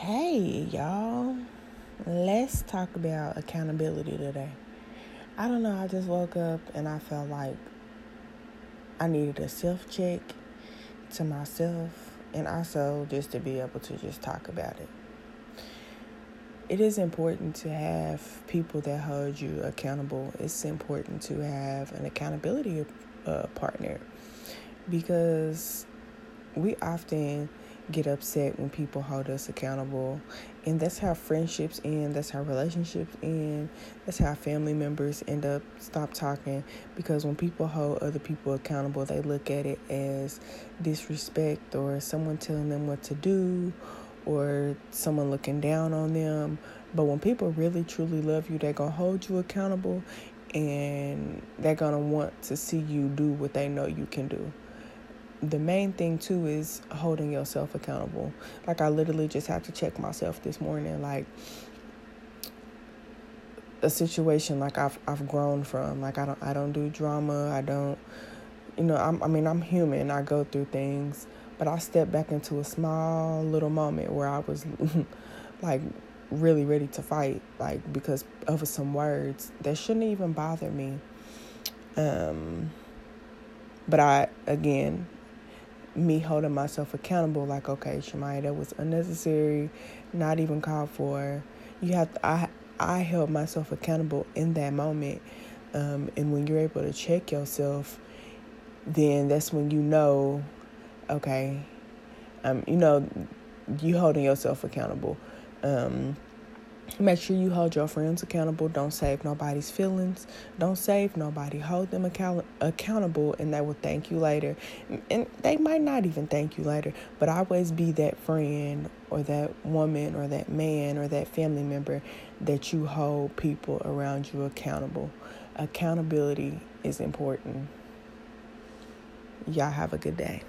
Hey, y'all. Let's talk about accountability today. I don't know, I just woke up and I felt like I needed a self check to myself and also just to be able to just talk about it. It is important to have people that hold you accountable. It's important to have an accountability uh, partner because we often get upset when people hold us accountable. And that's how friendships end, that's how relationships end, that's how family members end up stop talking because when people hold other people accountable, they look at it as disrespect or someone telling them what to do or someone looking down on them. But when people really truly love you, they're going to hold you accountable and they're going to want to see you do what they know you can do the main thing too is holding yourself accountable. Like I literally just had to check myself this morning like a situation like I've I've grown from. Like I don't I don't do drama. I don't you know, I'm, I mean I'm human. I go through things, but I stepped back into a small little moment where I was like really ready to fight like because of some words that shouldn't even bother me. Um but I again me holding myself accountable like okay Shemaya that was unnecessary not even called for. You have to, I I held myself accountable in that moment um, and when you're able to check yourself then that's when you know okay um you know you holding yourself accountable. Um Make sure you hold your friends accountable. Don't save nobody's feelings. Don't save nobody. Hold them account- accountable, and they will thank you later. And they might not even thank you later, but always be that friend or that woman or that man or that family member that you hold people around you accountable. Accountability is important. Y'all have a good day.